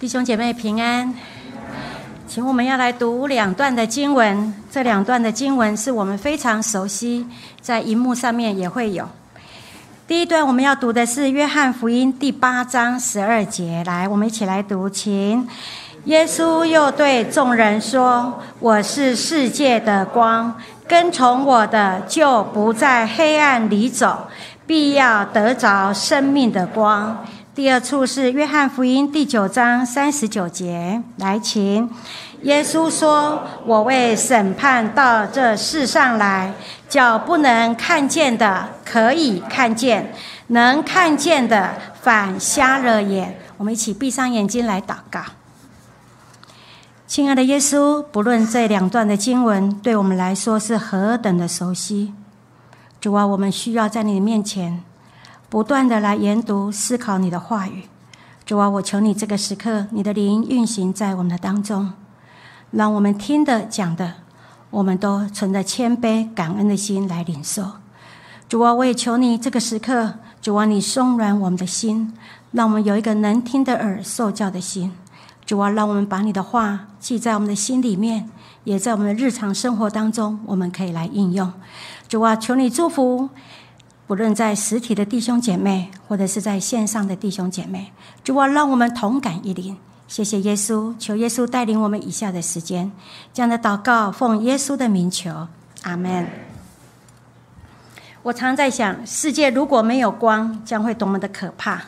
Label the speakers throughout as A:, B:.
A: 弟兄姐妹平安，请我们要来读两段的经文。这两段的经文是我们非常熟悉，在荧幕上面也会有。第一段我们要读的是《约翰福音》第八章十二节。来，我们一起来读，请。耶稣又对众人说：“我是世界的光，跟从我的就不在黑暗里走，必要得着生命的光。”第二处是约翰福音第九章三十九节，来，请耶稣说：“我为审判到这世上来，叫不能看见的可以看见，能看见的反瞎了眼。”我们一起闭上眼睛来祷告。亲爱的耶稣，不论这两段的经文对我们来说是何等的熟悉，主啊，我们需要在你的面前。不断的来研读、思考你的话语，主啊，我求你这个时刻，你的灵运行在我们的当中，让我们听的、讲的，我们都存着谦卑、感恩的心来领受。主啊，我也求你这个时刻，主啊，你松软我们的心，让我们有一个能听的耳、受教的心。主啊，让我们把你的话记在我们的心里面，也在我们的日常生活当中，我们可以来应用。主啊，求你祝福。不论在实体的弟兄姐妹，或者是在线上的弟兄姐妹，主啊，让我们同感一灵。谢谢耶稣，求耶稣带领我们以下的时间，这样的祷告奉耶稣的名求，阿门。我常在想，世界如果没有光，将会多么的可怕。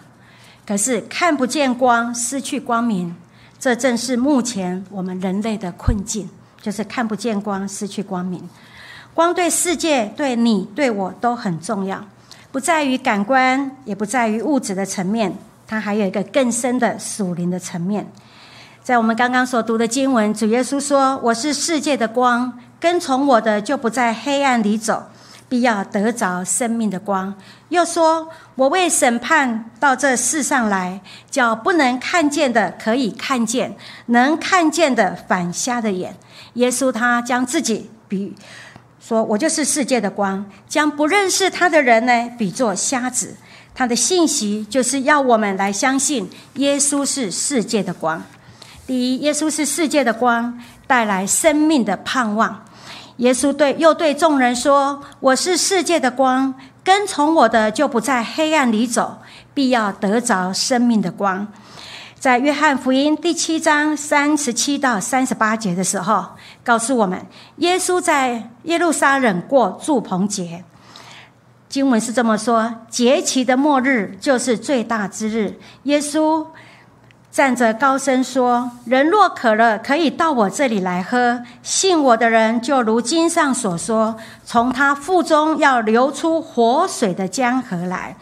A: 可是看不见光，失去光明，这正是目前我们人类的困境，就是看不见光，失去光明。光对世界、对你、对我都很重要，不在于感官，也不在于物质的层面，它还有一个更深的属灵的层面。在我们刚刚所读的经文，主耶稣说：“我是世界的光，跟从我的就不在黑暗里走，必要得着生命的光。”又说：“我为审判到这世上来，叫不能看见的可以看见，能看见的反瞎的眼。”耶稣他将自己比喻。说我就是世界的光，将不认识他的人呢比作瞎子。他的信息就是要我们来相信耶稣是世界的光。第一，耶稣是世界的光，带来生命的盼望。耶稣对又对众人说：“我是世界的光，跟从我的就不在黑暗里走，必要得着生命的光。”在约翰福音第七章三十七到三十八节的时候，告诉我们，耶稣在耶路撒冷过祝棚节。经文是这么说：节期的末日就是最大之日。耶稣站着高声说：“人若渴了，可以到我这里来喝。信我的人，就如经上所说，从他腹中要流出活水的江河来。”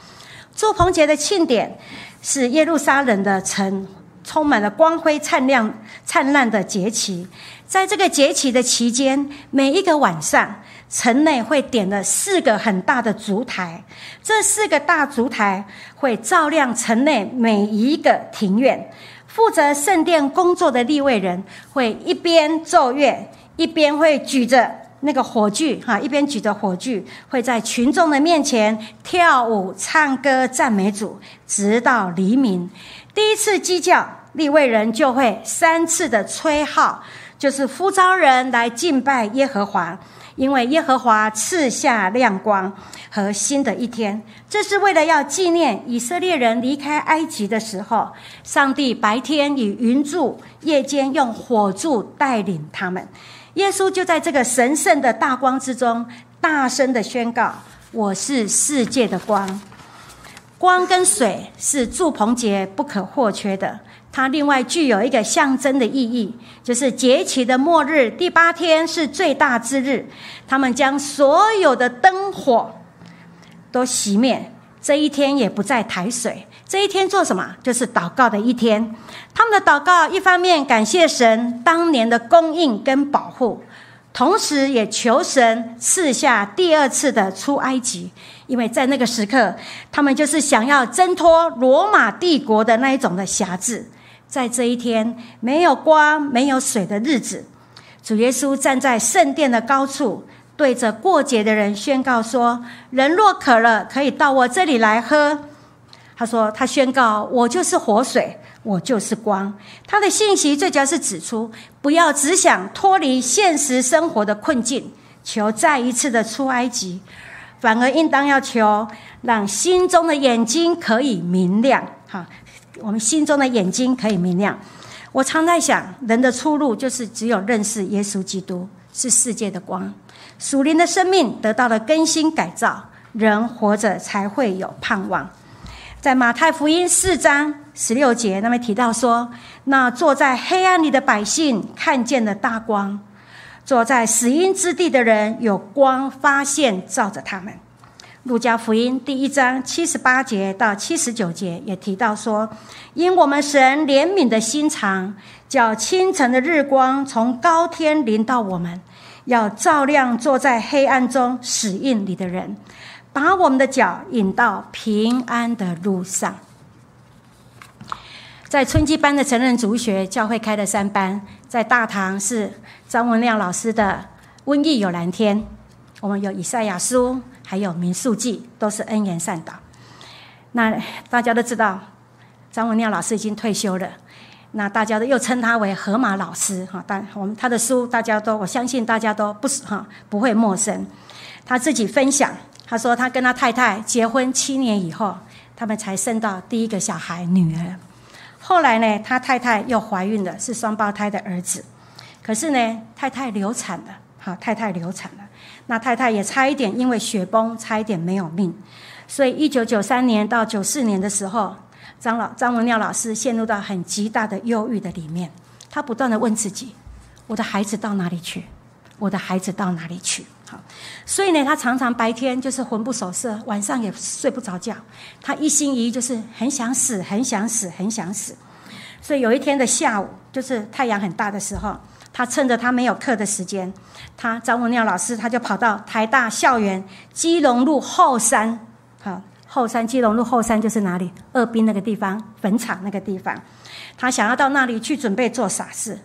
A: 祝棚节的庆典。是耶路撒冷的城充满了光辉灿亮、灿烂的节期。在这个节期的期间，每一个晚上，城内会点了四个很大的烛台。这四个大烛台会照亮城内每一个庭院。负责圣殿工作的立位人会一边奏乐，一边会举着。那个火炬，哈，一边举着火炬，会在群众的面前跳舞、唱歌、赞美主，直到黎明。第一次鸡叫，立位人就会三次的吹号，就是呼召人来敬拜耶和华，因为耶和华赐下亮光和新的一天。这是为了要纪念以色列人离开埃及的时候，上帝白天以云柱，夜间用火柱带领他们。耶稣就在这个神圣的大光之中，大声的宣告：“我是世界的光。”光跟水是祝棚节不可或缺的。它另外具有一个象征的意义，就是节期的末日第八天是最大之日，他们将所有的灯火都熄灭。这一天也不再抬水。这一天做什么？就是祷告的一天。他们的祷告，一方面感谢神当年的供应跟保护，同时也求神赐下第二次的出埃及。因为在那个时刻，他们就是想要挣脱罗马帝国的那一种的辖制。在这一天没有光、没有水的日子，主耶稣站在圣殿的高处，对着过节的人宣告说：“人若渴了，可以到我这里来喝。”他说：“他宣告，我就是活水，我就是光。他的信息最主要是指出，不要只想脱离现实生活的困境，求再一次的出埃及，反而应当要求让心中的眼睛可以明亮。哈，我们心中的眼睛可以明亮。我常在想，人的出路就是只有认识耶稣基督是世界的光，属灵的生命得到了更新改造，人活着才会有盼望。”在马太福音四章十六节，那边提到说：“那坐在黑暗里的百姓看见了大光；坐在死荫之地的人有光发现照着他们。”路加福音第一章七十八节到七十九节也提到说：“因我们神怜悯的心肠，叫清晨的日光从高天临到我们，要照亮坐在黑暗中死荫里的人。”把我们的脚引到平安的路上。在春季班的成人族学教会开的三班，在大堂是张文亮老师的《瘟疫有蓝天》，我们有以赛亚书，还有民数记，都是恩言善导。那大家都知道，张文亮老师已经退休了，那大家都又称他为河马老师哈。但我们他的书，大家都我相信大家都不是哈不会陌生。他自己分享。他说，他跟他太太结婚七年以后，他们才生到第一个小孩女儿。后来呢，他太太又怀孕了，是双胞胎的儿子。可是呢，太太流产了，好，太太流产了。那太太也差一点因为血崩，差一点没有命。所以，一九九三年到九四年的时候，张老张文亮老师陷入到很极大的忧郁的里面。他不断的问自己：我的孩子到哪里去？我的孩子到哪里去？所以呢，他常常白天就是魂不守舍，晚上也睡不着觉。他一心一意就是很想死，很想死，很想死。所以有一天的下午，就是太阳很大的时候，他趁着他没有课的时间，他张文亮老师他就跑到台大校园基隆路后山，好，后山基隆路后山就是哪里？二滨那个地方，坟场那个地方。他想要到那里去准备做傻事，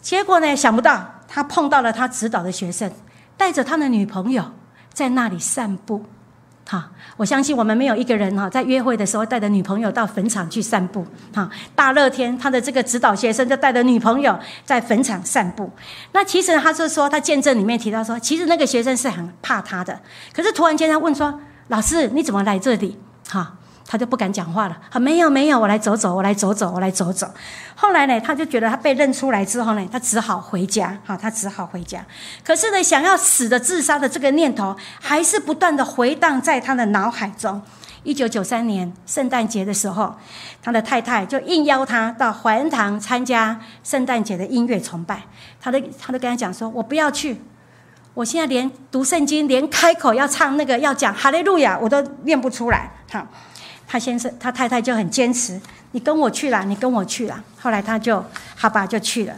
A: 结果呢，想不到他碰到了他指导的学生。带着他的女朋友在那里散步，哈！我相信我们没有一个人哈，在约会的时候带着女朋友到坟场去散步，哈！大热天，他的这个指导学生就带着女朋友在坟场散步。那其实他是说，他见证里面提到说，其实那个学生是很怕他的。可是突然间他问说：“老师，你怎么来这里？”哈！他就不敢讲话了。啊，没有没有，我来走走，我来走走，我来走走。后来呢，他就觉得他被认出来之后呢，他只好回家。好，他只好回家。可是呢，想要死的自杀的这个念头，还是不断的回荡在他的脑海中。一九九三年圣诞节的时候，他的太太就应邀他到怀恩堂参加圣诞节的音乐崇拜。他的他都跟他讲说：“我不要去，我现在连读圣经，连开口要唱那个要讲哈利路亚，我都念不出来。”好。他先生，他太太就很坚持，你跟我去啦，你跟我去啦。后来他就好吧，就去了。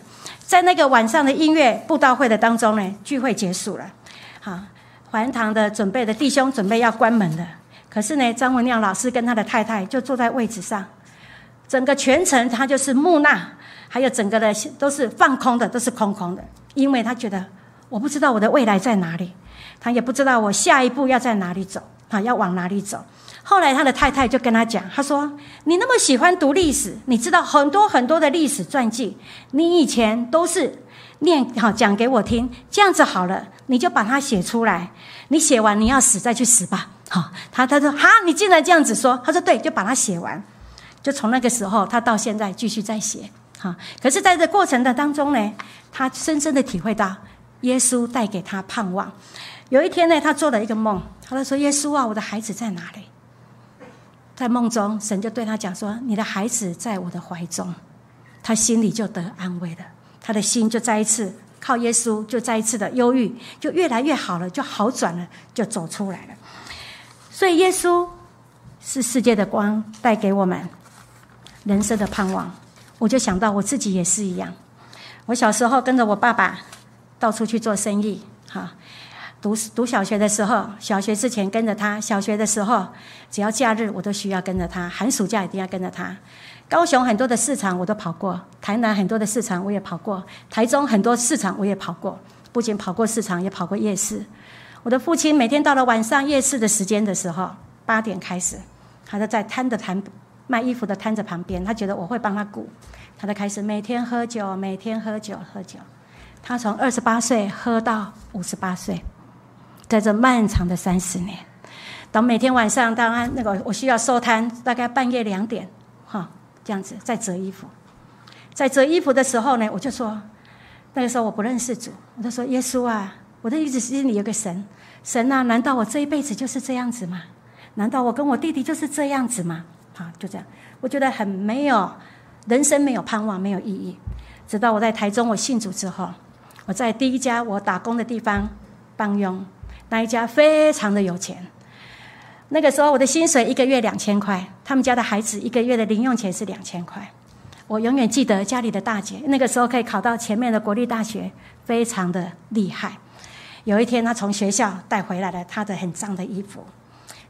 A: 在那个晚上的音乐布道会的当中呢，聚会结束了，好，环堂的准备的弟兄准备要关门了。可是呢，张文亮老师跟他的太太就坐在位置上，整个全程他就是木讷，还有整个的都是放空的，都是空空的，因为他觉得我不知道我的未来在哪里，他也不知道我下一步要在哪里走，啊，要往哪里走。后来，他的太太就跟他讲：“他说，你那么喜欢读历史，你知道很多很多的历史传记，你以前都是念好讲给我听。这样子好了，你就把它写出来。你写完，你要死再去死吧。”好，他他说：“哈，你竟然这样子说？”他说：“对，就把它写完。”就从那个时候，他到现在继续在写。哈，可是在这过程的当中呢，他深深的体会到耶稣带给他盼望。有一天呢，他做了一个梦，他就说：“耶稣啊，我的孩子在哪里？”在梦中，神就对他讲说：“你的孩子在我的怀中。”他心里就得安慰了，他的心就再一次靠耶稣，就再一次的忧郁就越来越好了，就好转了，就走出来了。所以，耶稣是世界的光，带给我们人生的盼望。我就想到我自己也是一样。我小时候跟着我爸爸到处去做生意，哈。读读小学的时候，小学之前跟着他；小学的时候，只要假日我都需要跟着他，寒暑假一定要跟着他。高雄很多的市场我都跑过，台南很多的市场我也跑过，台中很多市场我也跑过。不仅跑过市场，也跑过夜市。我的父亲每天到了晚上夜市的时间的时候，八点开始，他就在摊的摊卖衣服的摊子旁边，他觉得我会帮他鼓，他就开始每天喝酒，每天喝酒，喝酒。他从二十八岁喝到五十八岁，在这漫长的三十年，等每天晚上，当然那个我需要收摊，大概半夜两点，哈，这样子在折衣服，在折衣服的时候呢，我就说，那个时候我不认识主，我就说耶稣啊，我的意思心里有个神，神啊，难道我这一辈子就是这样子吗？难道我跟我弟弟就是这样子吗？好，就这样，我觉得很没有人生，没有盼望，没有意义。直到我在台中我信主之后。我在第一家我打工的地方帮佣，那一家非常的有钱。那个时候我的薪水一个月两千块，他们家的孩子一个月的零用钱是两千块。我永远记得家里的大姐，那个时候可以考到前面的国立大学，非常的厉害。有一天，她从学校带回来了她的很脏的衣服，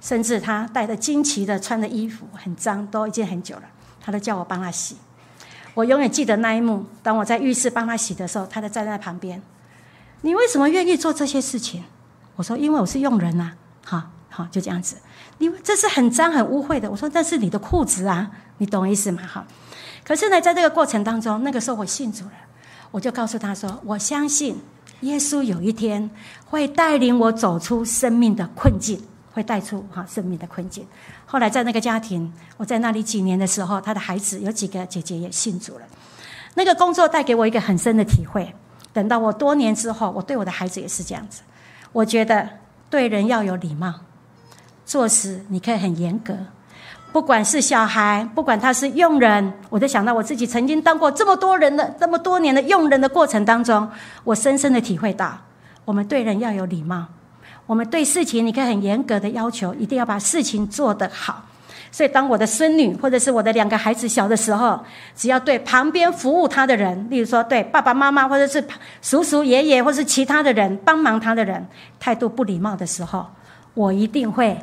A: 甚至她带的惊奇的穿的衣服很脏，都已经很久了，她都叫我帮她洗。我永远记得那一幕。当我在浴室帮他洗的时候，他就站在旁边。你为什么愿意做这些事情？我说：因为我是佣人呐。好，好，就这样子。因为这是很脏、很污秽的。我说：那是你的裤子啊，你懂意思吗？哈。可是呢，在这个过程当中，那个时候我信主了，我就告诉他说：我相信耶稣有一天会带领我走出生命的困境，会带出哈生命的困境。后来在那个家庭，我在那里几年的时候，他的孩子有几个姐姐也信主了。那个工作带给我一个很深的体会。等到我多年之后，我对我的孩子也是这样子。我觉得对人要有礼貌，做事你可以很严格。不管是小孩，不管他是佣人，我都想到我自己曾经当过这么多人的这么多年的佣人的过程当中，我深深的体会到，我们对人要有礼貌。我们对事情，你可以很严格的要求，一定要把事情做得好。所以，当我的孙女或者是我的两个孩子小的时候，只要对旁边服务他的人，例如说对爸爸妈妈或者是叔叔爷爷或是其他的人帮忙他的人，态度不礼貌的时候，我一定会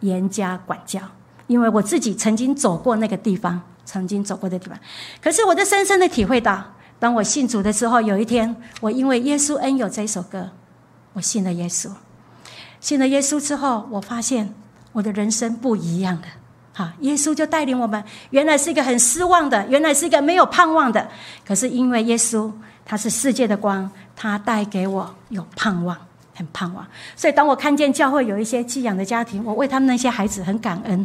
A: 严加管教，因为我自己曾经走过那个地方，曾经走过的地方。可是，我就深深的体会到，当我信主的时候，有一天，我因为《耶稣恩有》这首歌，我信了耶稣。信了耶稣之后，我发现我的人生不一样了。哈，耶稣就带领我们，原来是一个很失望的，原来是一个没有盼望的。可是因为耶稣他是世界的光，他带给我有盼望，很盼望。所以当我看见教会有一些寄养的家庭，我为他们那些孩子很感恩，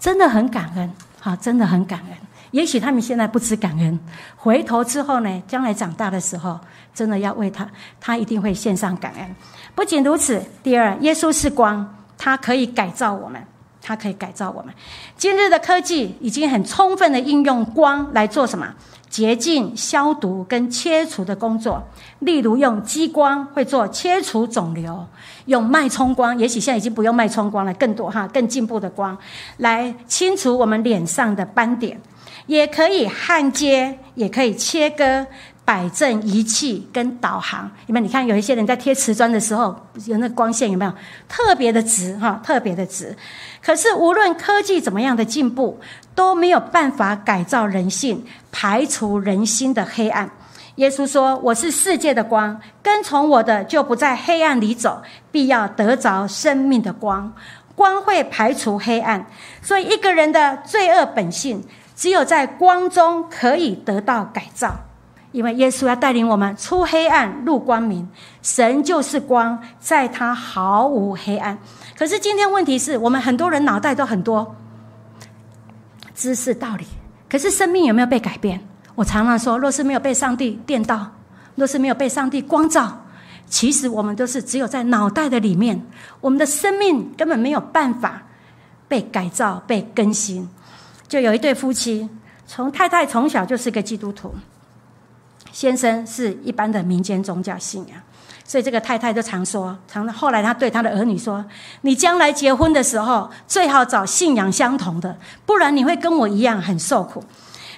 A: 真的很感恩。哈，真的很感恩。也许他们现在不知感恩，回头之后呢，将来长大的时候，真的要为他，他一定会献上感恩。不仅如此，第二，耶稣是光，他可以改造我们，它可以改造我们。今日的科技已经很充分的应用光来做什么？洁净、消毒跟切除的工作。例如用激光会做切除肿瘤，用脉冲光，也许现在已经不用脉冲光了，更多哈更进步的光来清除我们脸上的斑点，也可以焊接，也可以切割。摆正仪器跟导航，有没有？你看有一些人在贴瓷砖的时候，有那光线有没有特别的直哈？特别的直。可是无论科技怎么样的进步，都没有办法改造人性，排除人心的黑暗。耶稣说：“我是世界的光，跟从我的就不在黑暗里走，必要得着生命的光。光会排除黑暗，所以一个人的罪恶本性，只有在光中可以得到改造。”因为耶稣要带领我们出黑暗入光明，神就是光，在他毫无黑暗。可是今天问题是我们很多人脑袋都很多知识道理，可是生命有没有被改变？我常常说，若是没有被上帝电到，若是没有被上帝光照，其实我们都是只有在脑袋的里面，我们的生命根本没有办法被改造、被更新。就有一对夫妻，从太太从小就是个基督徒。先生是一般的民间宗教信仰，所以这个太太就常说，常后来他对他的儿女说：“你将来结婚的时候，最好找信仰相同的，不然你会跟我一样很受苦。”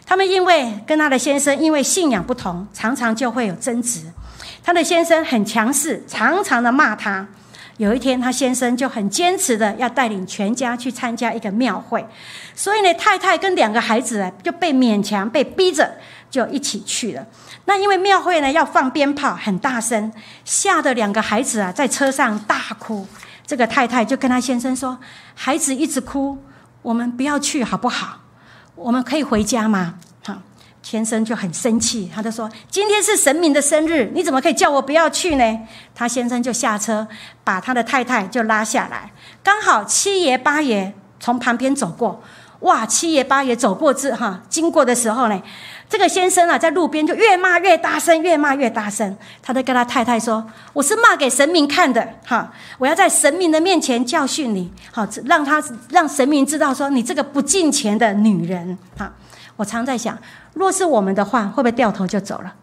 A: 他们因为跟他的先生因为信仰不同，常常就会有争执。他的先生很强势，常常的骂他。有一天，他先生就很坚持的要带领全家去参加一个庙会，所以呢，太太跟两个孩子就被勉强被逼着就一起去了。那因为庙会呢要放鞭炮，很大声，吓得两个孩子啊在车上大哭。这个太太就跟他先生说：“孩子一直哭，我们不要去好不好？我们可以回家吗？”哈，先生就很生气，他就说：“今天是神明的生日，你怎么可以叫我不要去呢？”他先生就下车，把他的太太就拉下来，刚好七爷八爷从旁边走过。哇！七爷八爷走过之哈，经过的时候呢，这个先生啊，在路边就越骂越大声，越骂越大声。他就跟他太太说：“我是骂给神明看的，哈！我要在神明的面前教训你，好让他让神明知道说你这个不敬钱的女人。”哈！我常在想，若是我们的话，会不会掉头就走了？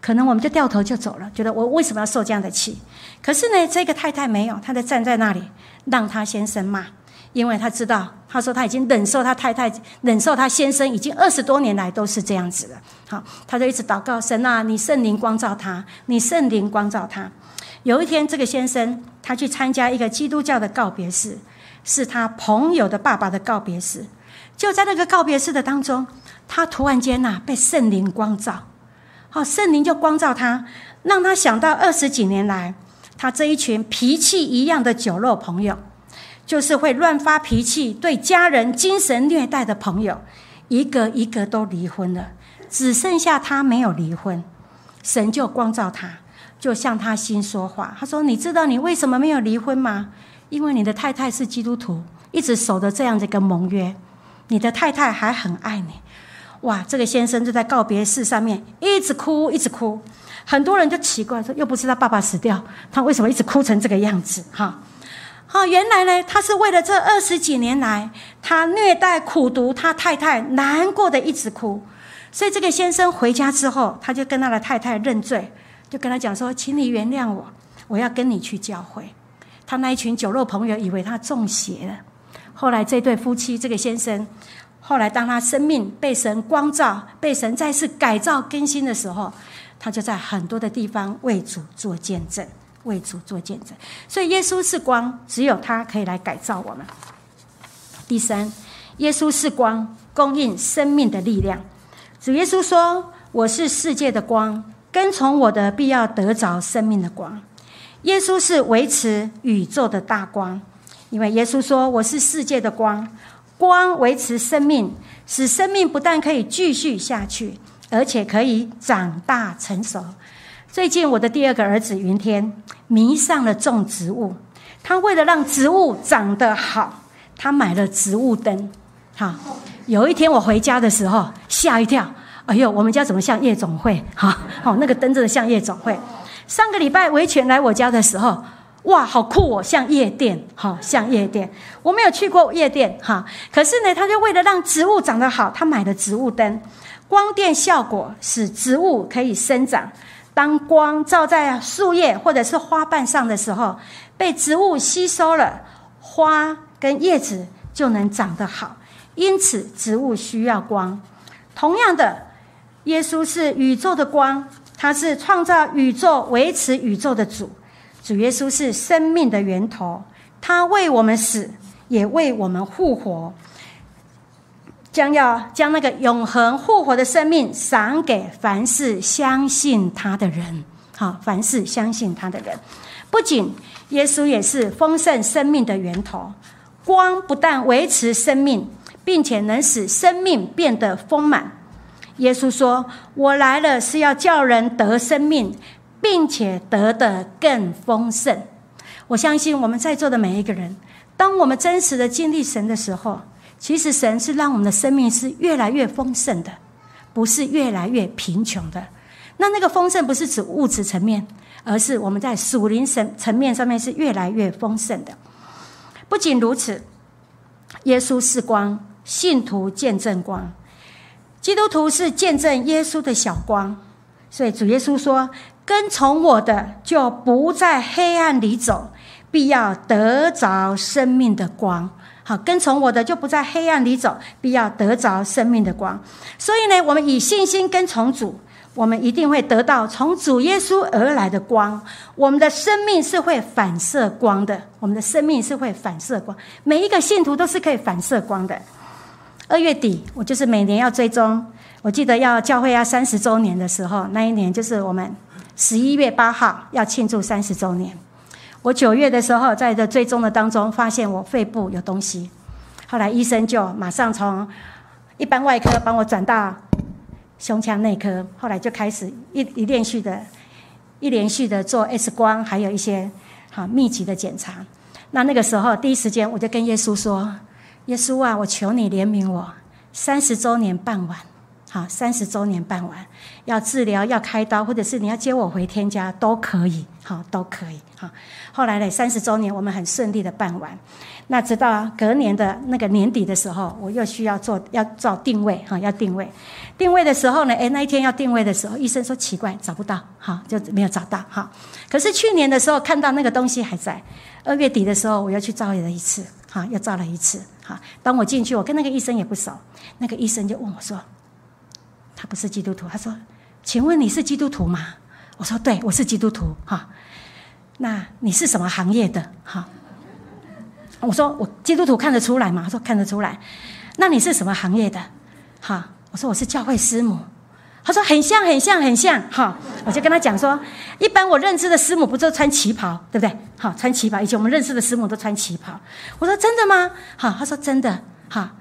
A: 可能我们就掉头就走了，觉得我为什么要受这样的气？可是呢，这个太太没有，她在站在那里，让他先生骂。因为他知道，他说他已经忍受他太太、忍受他先生已经二十多年来都是这样子了。好，他就一直祷告神啊，你圣灵光照他，你圣灵光照他。有一天，这个先生他去参加一个基督教的告别式，是他朋友的爸爸的告别式。就在那个告别式的当中，他突然间呐被圣灵光照，好，圣灵就光照他，让他想到二十几年来他这一群脾气一样的酒肉朋友。就是会乱发脾气、对家人精神虐待的朋友，一个一个都离婚了，只剩下他没有离婚。神就光照他，就向他心说话。他说：“你知道你为什么没有离婚吗？因为你的太太是基督徒，一直守着这样的一个盟约。你的太太还很爱你。”哇！这个先生就在告别式上面一直哭，一直哭。很多人就奇怪说：“又不是他爸爸死掉，他为什么一直哭成这个样子？”哈。好，原来呢，他是为了这二十几年来他虐待苦毒他太太，难过的一直哭。所以这个先生回家之后，他就跟他的太太认罪，就跟他讲说：“请你原谅我，我要跟你去教会。”他那一群酒肉朋友以为他中邪了。后来这对夫妻，这个先生，后来当他生命被神光照，被神再次改造更新的时候，他就在很多的地方为主做见证。为主做见证，所以耶稣是光，只有他可以来改造我们。第三，耶稣是光，供应生命的力量。主耶稣说：“我是世界的光，跟从我的必要得着生命的光。”耶稣是维持宇宙的大光，因为耶稣说：“我是世界的光，光维持生命，使生命不但可以继续下去，而且可以长大成熟。”最近我的第二个儿子云天迷上了种植物，他为了让植物长得好，他买了植物灯。哈，有一天我回家的时候吓一跳，哎呦，我们家怎么像夜总会？哈，好，那个灯真的像夜总会。上个礼拜维权来我家的时候，哇，好酷哦，像夜店，哈，像夜店。我没有去过夜店，哈，可是呢，他就为了让植物长得好，他买了植物灯，光电效果使植物可以生长。当光照在树叶或者是花瓣上的时候，被植物吸收了，花跟叶子就能长得好。因此，植物需要光。同样的，耶稣是宇宙的光，他是创造宇宙、维持宇宙的主。主耶稣是生命的源头，他为我们死，也为我们复活。将要将那个永恒复活的生命赏给凡是相信他的人。好，凡是相信他的人，不仅耶稣也是丰盛生命的源头。光不但维持生命，并且能使生命变得丰满。耶稣说：“我来了是要叫人得生命，并且得的更丰盛。”我相信我们在座的每一个人，当我们真实的经历神的时候。其实神是让我们的生命是越来越丰盛的，不是越来越贫穷的。那那个丰盛不是指物质层面，而是我们在属灵神层面上面是越来越丰盛的。不仅如此，耶稣是光，信徒见证光，基督徒是见证耶稣的小光。所以主耶稣说：“跟从我的，就不在黑暗里走，必要得着生命的光。”好，跟从我的就不在黑暗里走，必要得着生命的光。所以呢，我们以信心跟从主，我们一定会得到从主耶稣而来的光。我们的生命是会反射光的，我们的生命是会反射光。每一个信徒都是可以反射光的。二月底，我就是每年要追踪，我记得要教会要三十周年的时候，那一年就是我们十一月八号要庆祝三十周年。我九月的时候，在这追踪的当中，发现我肺部有东西。后来医生就马上从一般外科帮我转到胸腔内科，后来就开始一一连续的、一连续的做 X 光，还有一些好密集的检查。那那个时候第一时间我就跟耶稣说：“耶稣啊，我求你怜悯我，三十周年傍晚。”好，三十周年办完，要治疗，要开刀，或者是你要接我回天家都可以，好，都可以，好。后来呢，三十周年我们很顺利的办完，那直到隔年的那个年底的时候，我又需要做要做定位，哈，要定位，定位的时候呢，诶，那一天要定位的时候，医生说奇怪，找不到，哈，就没有找到，哈。可是去年的时候看到那个东西还在，二月底的时候我又去照了一次，哈，又照了一次，哈。当我进去，我跟那个医生也不熟，那个医生就问我说。他不是基督徒，他说：“请问你是基督徒吗？”我说：“对，我是基督徒。”哈，那你是什么行业的？哈，我说：“我基督徒看得出来吗？”他说：“看得出来。”那你是什么行业的？哈，我说：“我是教会师母。”他说：“很像，很像，很像。”哈，我就跟他讲说：“一般我认知的师母不都穿旗袍，对不对？好，穿旗袍。以前我们认识的师母都穿旗袍。”我说：“真的吗？”哈，他说：“真的。”哈。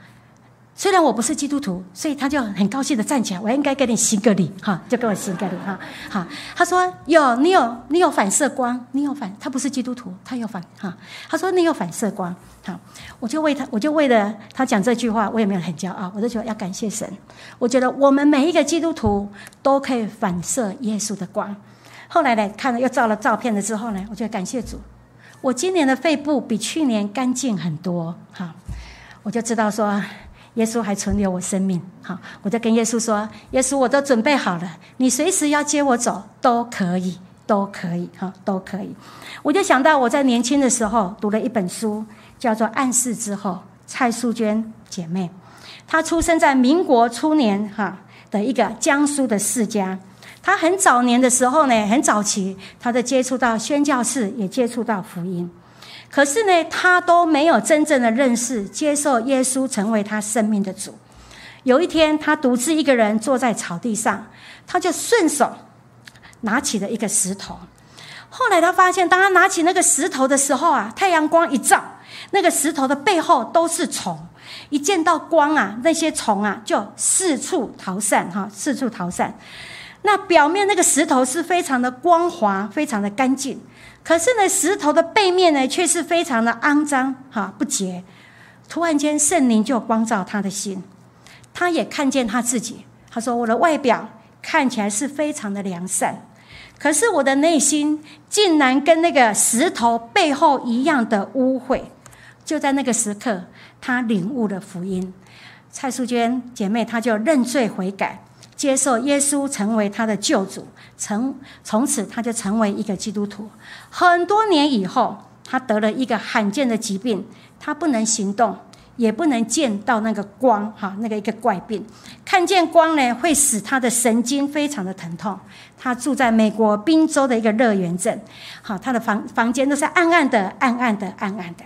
A: 虽然我不是基督徒，所以他就很高兴的站起来。我应该给你行个礼，哈，就给我行个礼，哈，好。他说有，你有，你有反射光，你有反。他不是基督徒，他有反，哈。他说你有反射光，好。我就为他，我就为了他讲这句话，我也没有很骄傲，我就觉得要感谢神。我觉得我们每一个基督徒都可以反射耶稣的光。后来呢，看了又照了照片了之后呢，我就感谢主，我今年的肺部比去年干净很多，哈。我就知道说。耶稣还存留我生命，好，我就跟耶稣说：“耶稣，我都准备好了，你随时要接我走都可以，都可以，哈，都可以。”我就想到我在年轻的时候读了一本书，叫做《暗示之后》，蔡淑娟姐妹，她出生在民国初年，哈的一个江苏的世家。她很早年的时候呢，很早期，她就接触到宣教士，也接触到福音。可是呢，他都没有真正的认识、接受耶稣成为他生命的主。有一天，他独自一个人坐在草地上，他就顺手拿起了一个石头。后来他发现，当他拿起那个石头的时候啊，太阳光一照，那个石头的背后都是虫。一见到光啊，那些虫啊就四处逃散，哈，四处逃散。那表面那个石头是非常的光滑，非常的干净。可是呢，石头的背面呢，却是非常的肮脏，哈，不洁。突然间，圣灵就光照他的心，他也看见他自己。他说：“我的外表看起来是非常的良善，可是我的内心竟然跟那个石头背后一样的污秽。”就在那个时刻，他领悟了福音。蔡淑娟姐妹，她就认罪悔改。接受耶稣成为他的救主，从从此他就成为一个基督徒。很多年以后，他得了一个罕见的疾病，他不能行动，也不能见到那个光，哈，那个一个怪病。看见光呢，会使他的神经非常的疼痛。他住在美国宾州的一个乐园镇，好，他的房房间都是暗暗的、暗暗的、暗暗的。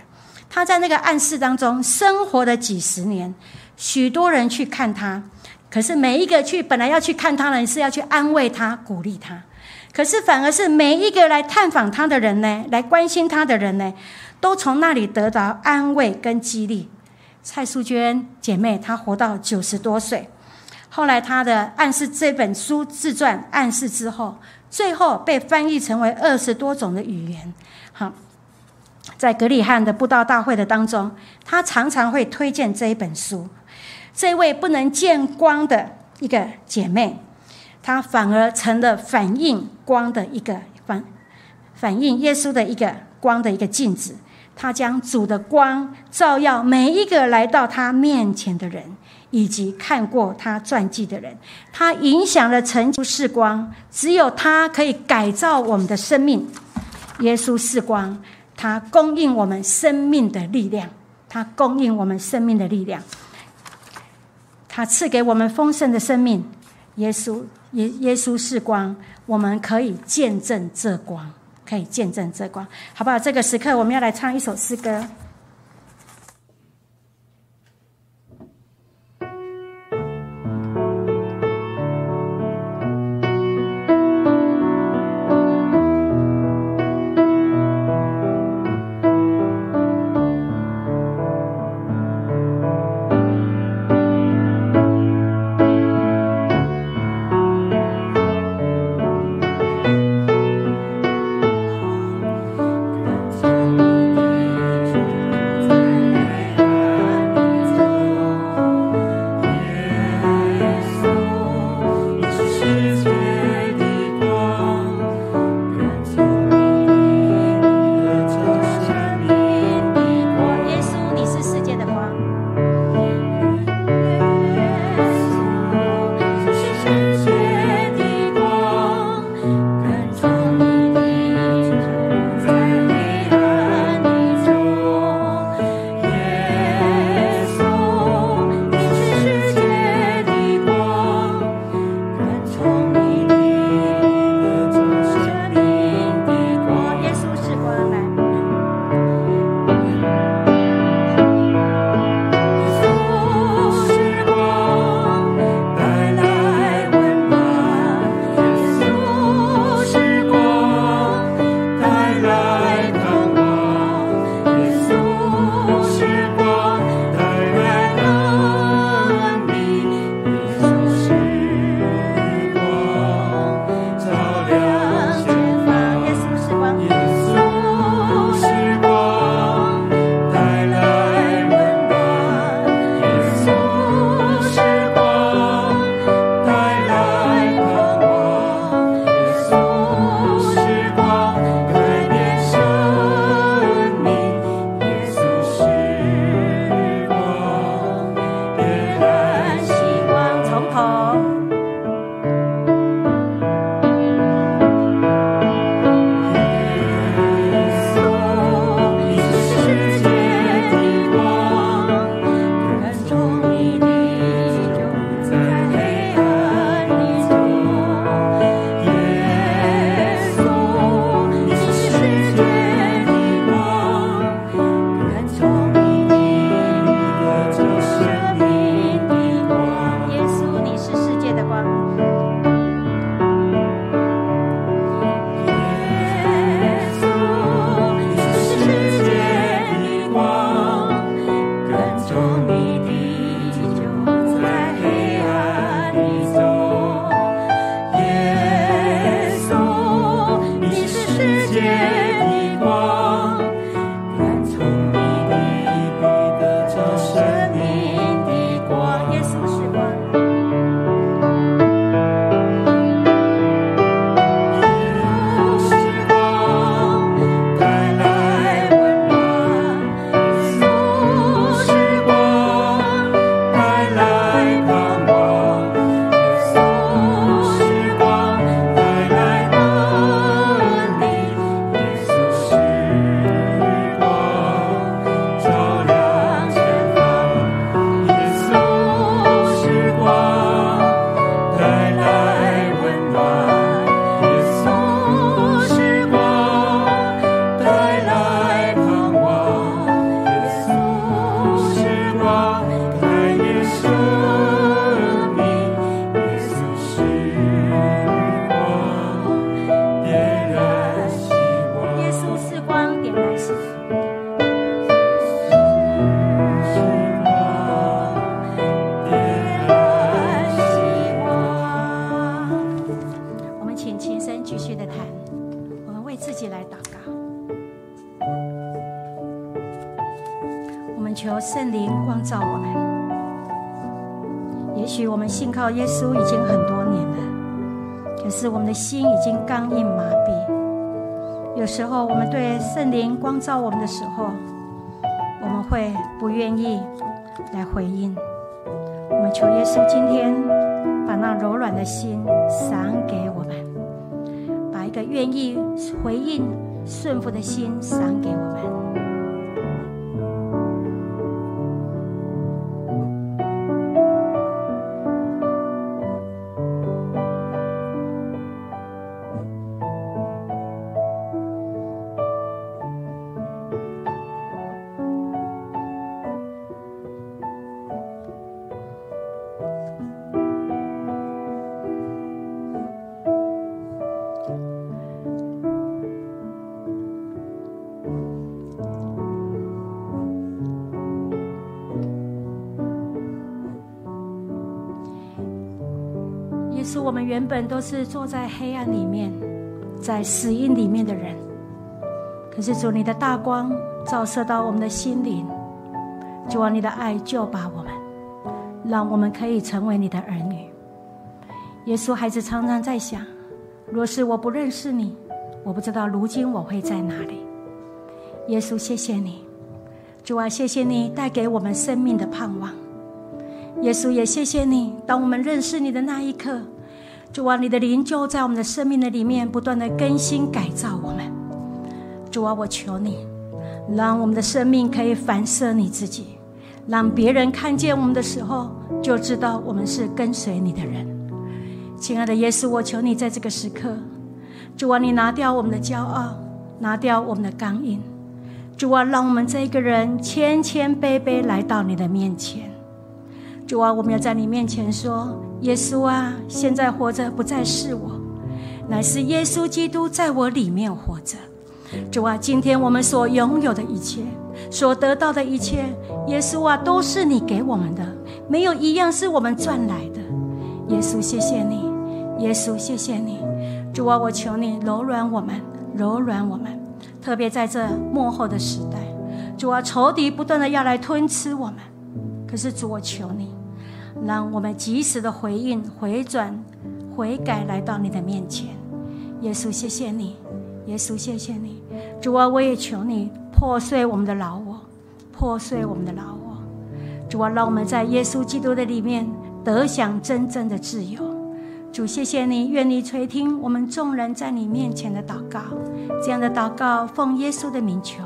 A: 他在那个暗室当中生活了几十年，许多人去看他。可是每一个去本来要去看他的人是要去安慰他、鼓励他，可是反而是每一个来探访他的人呢，来关心他的人呢，都从那里得到安慰跟激励。蔡淑娟姐妹她活到九十多岁，后来她的暗示这本书自传暗示之后，最后被翻译成为二十多种的语言。好，在格里汉的布道大会的当中，他常常会推荐这一本书。这位不能见光的一个姐妹，她反而成了反映光的一个反反映耶稣的一个光的一个镜子。她将主的光照耀每一个来到她面前的人，以及看过她传记的人。她影响了成就世光，只有她可以改造我们的生命。耶稣是光，他供应我们生命的力量，他供应我们生命的力量。他赐给我们丰盛的生命，耶稣耶耶稣是光，我们可以见证这光，可以见证这光，好不好？这个时刻，我们要来唱一首诗歌。照我们。也许我们信靠耶稣已经很多年了，可是我们的心已经刚硬麻痹。有时候我们对圣灵光照我们的时候，我们会不愿意来回应。我们求耶稣今天把那柔软的心赏给我们，把一个愿意回应、顺服的心赏给我们。我们原本都是坐在黑暗里面，在死荫里面的人，可是主你的大光照射到我们的心灵，主啊，你的爱救把我们，让我们可以成为你的儿女。耶稣孩子常常在想：若是我不认识你，我不知道如今我会在哪里。耶稣，谢谢你，主啊，谢谢你带给我们生命的盼望。耶稣也谢谢你，当我们认识你的那一刻。主啊，你的灵就在我们的生命的里面，不断的更新改造我们。主啊，我求你，让我们的生命可以反射你自己，让别人看见我们的时候，就知道我们是跟随你的人。亲爱的耶稣，我求你在这个时刻，主啊，你拿掉我们的骄傲，拿掉我们的刚硬。主啊，让我们这一个人谦谦卑卑来到你的面前。主啊，我们要在你面前说。耶稣啊，现在活着不再是我，乃是耶稣基督在我里面活着。主啊，今天我们所拥有的一切，所得到的一切，耶稣啊，都是你给我们的，没有一样是我们赚来的。耶稣，谢谢你，耶稣，谢谢你。主啊，我求你柔软我们，柔软我们，特别在这幕后的时代，主啊，仇敌不断的要来吞吃我们，可是主，我求你。让我们及时的回应、回转、悔改，来到你的面前。耶稣，谢谢你！耶稣，谢谢你！主啊，我也求你破碎我们的老我，破碎我们的老我。主啊，让我们在耶稣基督的里面得享真正的自由。主，谢谢你，愿你垂听我们众人在你面前的祷告。这样的祷告，奉耶稣的名求。